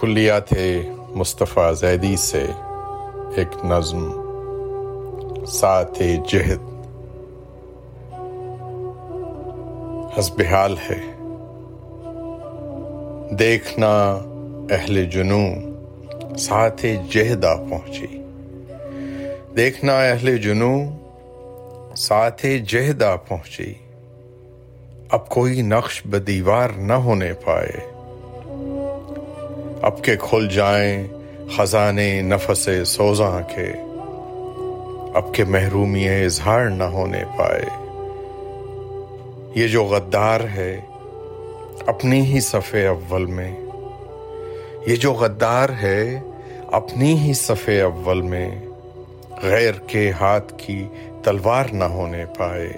کلیات مصطفیٰ زیدی سے ایک نظم سات جہد۔ حسب حال ہے۔ دیکھنا اہل جنو ساتھ جہدا پہنچی۔ دیکھنا اہل جنو ساتھ جہدا پہنچی۔ اب کوئی نقش بدیوار نہ ہونے پائے۔ اب کے کھل جائیں خزانے نفس سوزاں کے۔ اب کے محرومی اظہار نہ ہونے پائے۔ یہ جو غدار ہے، اپنی ہی صفحے اول میں۔ یہ جو غدار ہے، اپنی ہی صفحے اول میں۔ غیر کے ہاتھ کی تلوار نہ ہونے پائے۔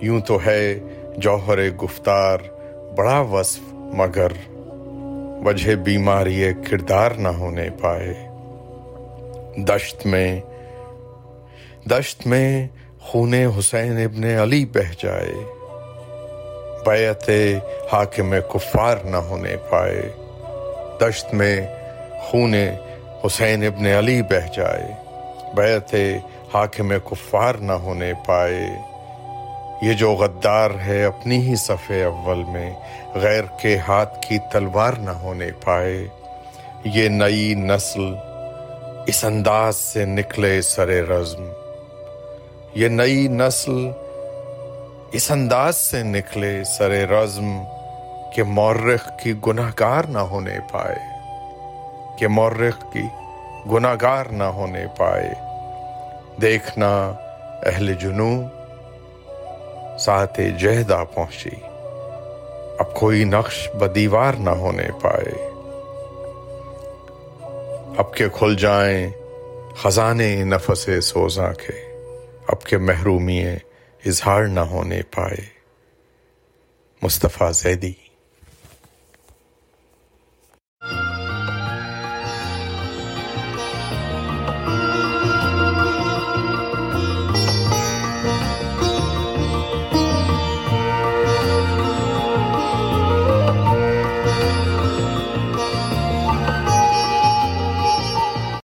یوں تو ہے جوہر گفتار، بڑا وصف مگر۔ وجہ بیماری کردار نہ ہونے پائے۔ دشت میں دشت میں خون حسین ابن علی بہ جائے۔ بیعت حاکم کفار نہ ہونے پائے۔ دشت میں خون حسین ابن علی بہ جائے۔ بیعت حاکم کفار نہ ہونے پائے۔ یہ جو غدار ہے، اپنی ہی صفحے اول میں غیر کے ہاتھ کی تلوار نہ ہونے پائے۔ یہ نئی نسل اس انداز سے نکلے سر رزم۔ یہ نئی نسل اس انداز سے نکلے سر رزم کہ مورخ کی گناہ گار نہ ہونے پائے۔ کہ مورخ کی گناہ گار نہ ہونے پائے۔ دیکھنا اہل جنو ساتھ جہدہ پہنچی۔ اب کوئی نقش بدیوار نہ ہونے پائے۔ اب کے کھل جائیں خزانے نفس سوزاں کے اب کے محرومی اظہار نہ ہونے پائے۔ مصطفیٰ زیدی۔